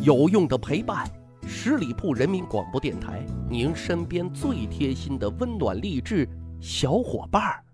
有用的陪伴，十里铺人民广播电台，您身边最贴心的温暖励志小伙伴儿。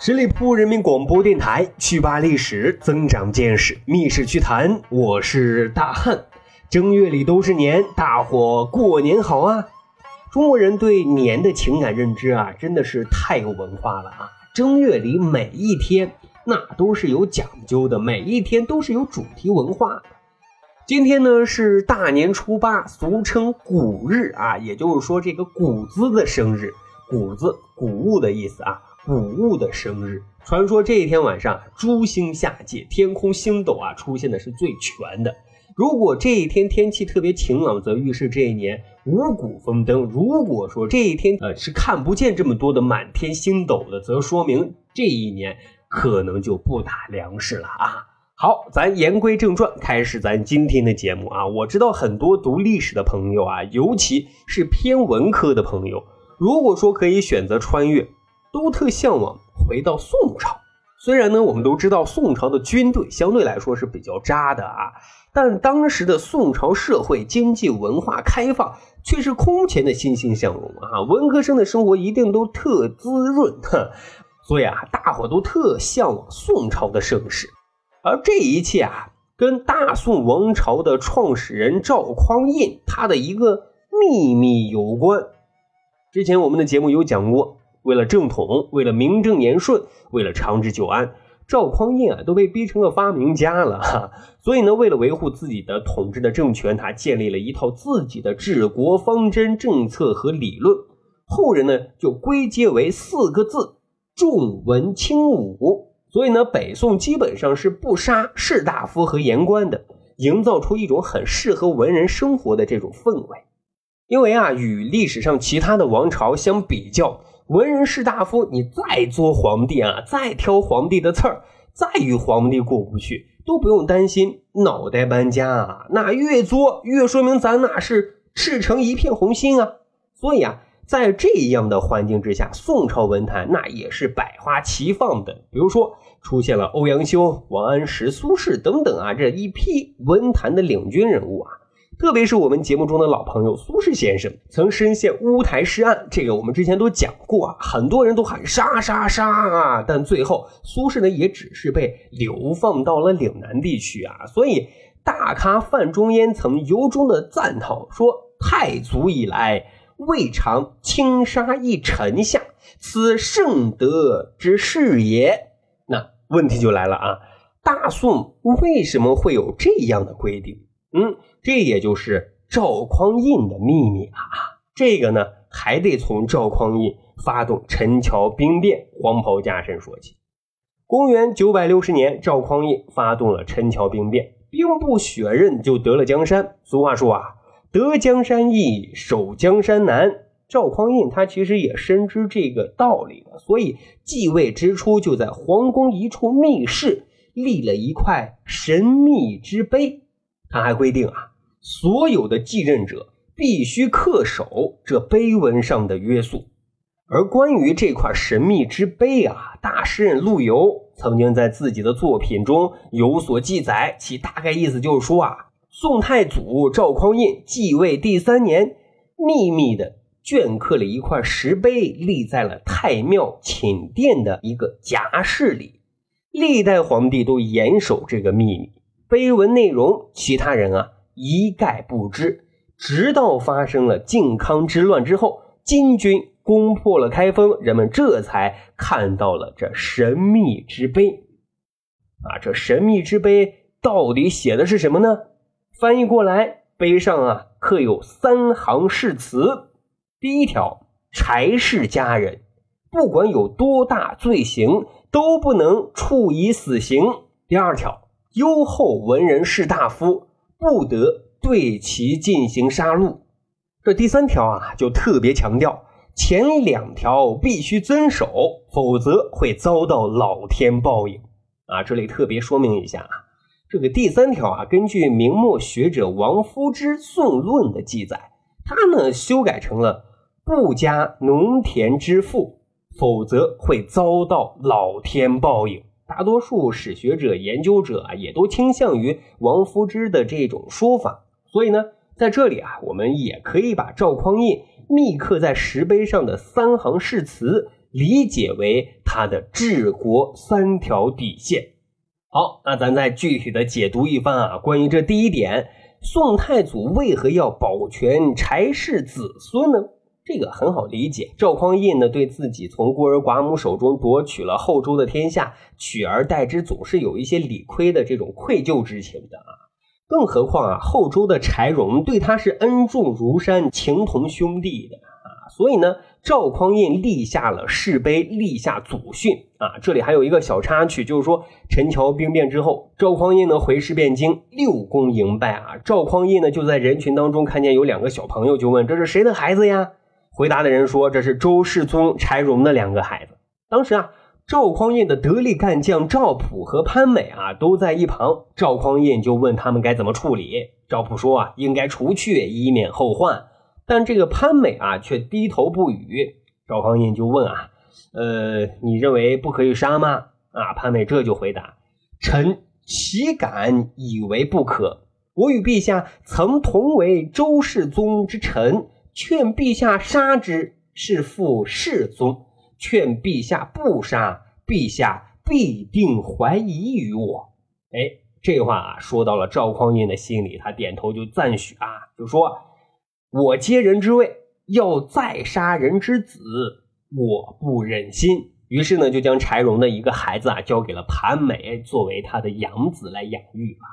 十里铺人民广播电台，趣吧历史，增长见识，密室趣谈。我是大汉。正月里都是年，大伙过年好啊！中国人对年的情感认知啊，真的是太有文化了啊！正月里每一天，那都是有讲究的，每一天都是有主题文化的。今天呢是大年初八，俗称谷日啊，也就是说这个谷子的生日，谷子谷物的意思啊，谷物的生日。传说这一天晚上，诸星下界，天空星斗啊出现的是最全的。如果这一天天气特别晴朗，则预示这一年五谷丰登；如果说这一天呃是看不见这么多的满天星斗的，则说明这一年可能就不打粮食了啊。好，咱言归正传，开始咱今天的节目啊。我知道很多读历史的朋友啊，尤其是偏文科的朋友，如果说可以选择穿越，都特向往回到宋朝。虽然呢，我们都知道宋朝的军队相对来说是比较渣的啊。但当时的宋朝社会经济文化开放，却是空前的欣欣向荣啊！文科生的生活一定都特滋润，所以啊，大伙都特向往宋朝的盛世。而这一切啊，跟大宋王朝的创始人赵匡胤他的一个秘密有关。之前我们的节目有讲过，为了正统，为了名正言顺，为了长治久安。赵匡胤啊，都被逼成了发明家了哈，所以呢，为了维护自己的统治的政权，他建立了一套自己的治国方针、政策和理论。后人呢，就归结为四个字：重文轻武。所以呢，北宋基本上是不杀士大夫和言官的，营造出一种很适合文人生活的这种氛围。因为啊，与历史上其他的王朝相比较。文人士大夫，你再做皇帝啊，再挑皇帝的刺儿，再与皇帝过不去，都不用担心脑袋搬家啊。那越作越说明咱那是赤诚一片红心啊。所以啊，在这样的环境之下，宋朝文坛那也是百花齐放的。比如说，出现了欧阳修、王安石、苏轼等等啊，这一批文坛的领军人物啊。特别是我们节目中的老朋友苏轼先生，曾深陷乌台诗案，这个我们之前都讲过啊，很多人都喊杀杀杀啊，但最后苏轼呢也只是被流放到了岭南地区啊。所以大咖范仲淹曾由衷的赞叹说：“太祖以来，未尝轻杀一臣下，此圣德之事也。”那问题就来了啊，大宋为什么会有这样的规定？嗯。这也就是赵匡胤的秘密啊！这个呢，还得从赵匡胤发动陈桥兵变、黄袍加身说起。公元九百六十年，赵匡胤发动了陈桥兵变，兵不血刃就得了江山。俗话说啊，得江山易，守江山难。赵匡胤他其实也深知这个道理的，所以继位之初就在皇宫一处密室立了一块神秘之碑。他还规定啊。所有的继任者必须恪守这碑文上的约束，而关于这块神秘之碑啊，大诗人陆游曾经在自己的作品中有所记载，其大概意思就是说啊，宋太祖赵匡胤继位第三年，秘密的镌刻了一块石碑，立在了太庙寝殿的一个夹室里，历代皇帝都严守这个秘密，碑文内容，其他人啊。一概不知，直到发生了靖康之乱之后，金军攻破了开封，人们这才看到了这神秘之碑。啊，这神秘之碑到底写的是什么呢？翻译过来，碑上啊刻有三行誓词。第一条：柴氏家人，不管有多大罪行，都不能处以死刑。第二条：优厚文人士大夫。不得对其进行杀戮。这第三条啊，就特别强调前两条必须遵守，否则会遭到老天报应啊！这里特别说明一下啊，这个第三条啊，根据明末学者王夫之《宋论》的记载，他呢修改成了“不加农田之赋”，否则会遭到老天报应。大多数史学者、研究者啊，也都倾向于王夫之的这种说法。所以呢，在这里啊，我们也可以把赵匡胤密刻在石碑上的三行誓词理解为他的治国三条底线。好，那咱再具体的解读一番啊。关于这第一点，宋太祖为何要保全柴氏子孙呢？这个很好理解，赵匡胤呢对自己从孤儿寡母手中夺取了后周的天下，取而代之总是有一些理亏的这种愧疚之情的啊。更何况啊，后周的柴荣对他是恩重如山，情同兄弟的啊。所以呢，赵匡胤立下了誓碑，立下祖训啊。这里还有一个小插曲，就是说陈桥兵变之后，赵匡胤呢回师汴京，六公迎拜啊。赵匡胤呢就在人群当中看见有两个小朋友，就问这是谁的孩子呀？回答的人说：“这是周世宗、柴荣的两个孩子。”当时啊，赵匡胤的得力干将赵普和潘美啊都在一旁。赵匡胤就问他们该怎么处理。赵普说：“啊，应该除去，以免后患。”但这个潘美啊却低头不语。赵匡胤就问：“啊，呃，你认为不可以杀吗？”啊，潘美这就回答：“臣岂敢以为不可？我与陛下曾同为周世宗之臣。”劝陛下杀之，是负世宗；劝陛下不杀，陛下必定怀疑于我。哎，这话啊，说到了赵匡胤的心里，他点头就赞许啊，就说：“我接人之位，要再杀人之子，我不忍心。”于是呢，就将柴荣的一个孩子啊，交给了潘美，作为他的养子来养育啊。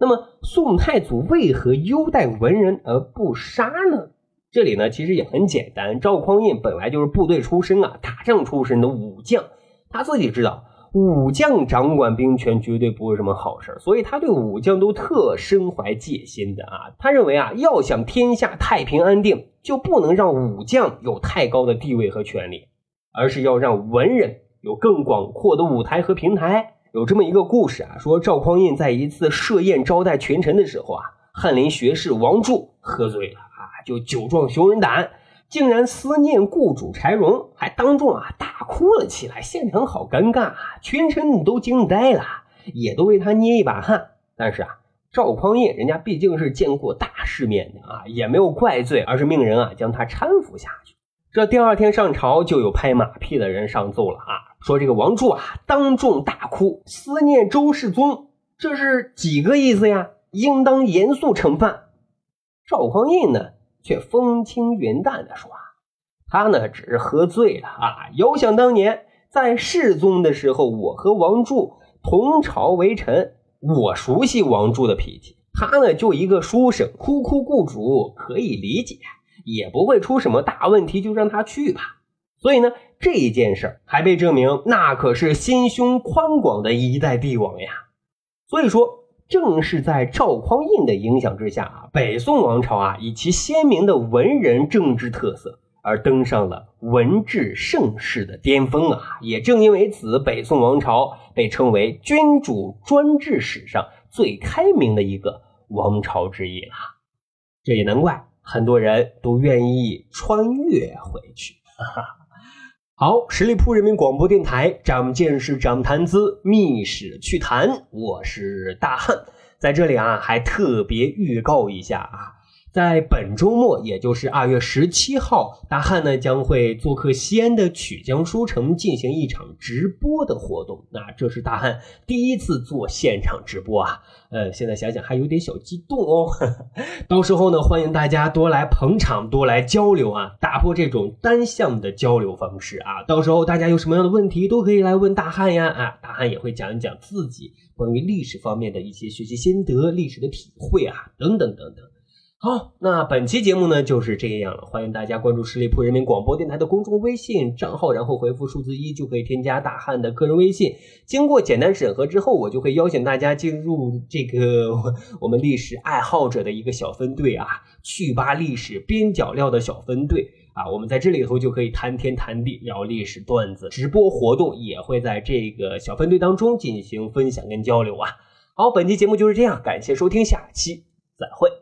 那么，宋太祖为何优待文人而不杀呢？这里呢，其实也很简单。赵匡胤本来就是部队出身啊，打仗出身的武将，他自己知道武将掌管兵权绝对不是什么好事所以他对武将都特身怀戒心的啊。他认为啊，要想天下太平安定，就不能让武将有太高的地位和权利，而是要让文人有更广阔的舞台和平台。有这么一个故事啊，说赵匡胤在一次设宴招待群臣的时候啊，翰林学士王柱喝醉了。就酒壮熊人胆，竟然思念故主柴荣，还当众啊大哭了起来。现场好尴尬啊，群臣都惊呆了，也都为他捏一把汗。但是啊，赵匡胤人家毕竟是见过大世面的啊，也没有怪罪，而是命人啊将他搀扶下去。这第二天上朝，就有拍马屁的人上奏了啊，说这个王柱啊当众大哭，思念周世宗，这是几个意思呀？应当严肃惩办。赵匡胤呢？却风轻云淡的说：“啊，他呢只是喝醉了啊。遥想当年在世宗的时候，我和王柱同朝为臣，我熟悉王柱的脾气。他呢就一个书生，哭哭雇主可以理解，也不会出什么大问题，就让他去吧。所以呢，这件事还被证明，那可是心胸宽广的一代帝王呀。所以说。”正是在赵匡胤的影响之下啊，北宋王朝啊以其鲜明的文人政治特色而登上了文治盛世的巅峰啊。也正因为此，北宋王朝被称为君主专制史上最开明的一个王朝之一了。这也难怪很多人都愿意穿越回去。好，十里铺人民广播电台，长见识，长谈资，密史趣谈，我是大汉，在这里啊，还特别预告一下啊。在本周末，也就是二月十七号，大汉呢将会做客西安的曲江书城进行一场直播的活动。那这是大汉第一次做现场直播啊，呃，现在想想还有点小激动哦。到时候呢，欢迎大家多来捧场，多来交流啊，打破这种单向的交流方式啊。到时候大家有什么样的问题都可以来问大汉呀，啊，大汉也会讲一讲自己关于历史方面的一些学习心得、历史的体会啊，等等等等。好，那本期节目呢就是这样了。欢迎大家关注十里铺人民广播电台的公众微信账号，然后回复数字一就可以添加大汉的个人微信。经过简单审核之后，我就会邀请大家进入这个 我们历史爱好者的一个小分队啊，趣吧历史边角料的小分队啊。我们在这里头就可以谈天谈地，聊历史段子。直播活动也会在这个小分队当中进行分享跟交流啊。好，本期节目就是这样，感谢收听，下期再会。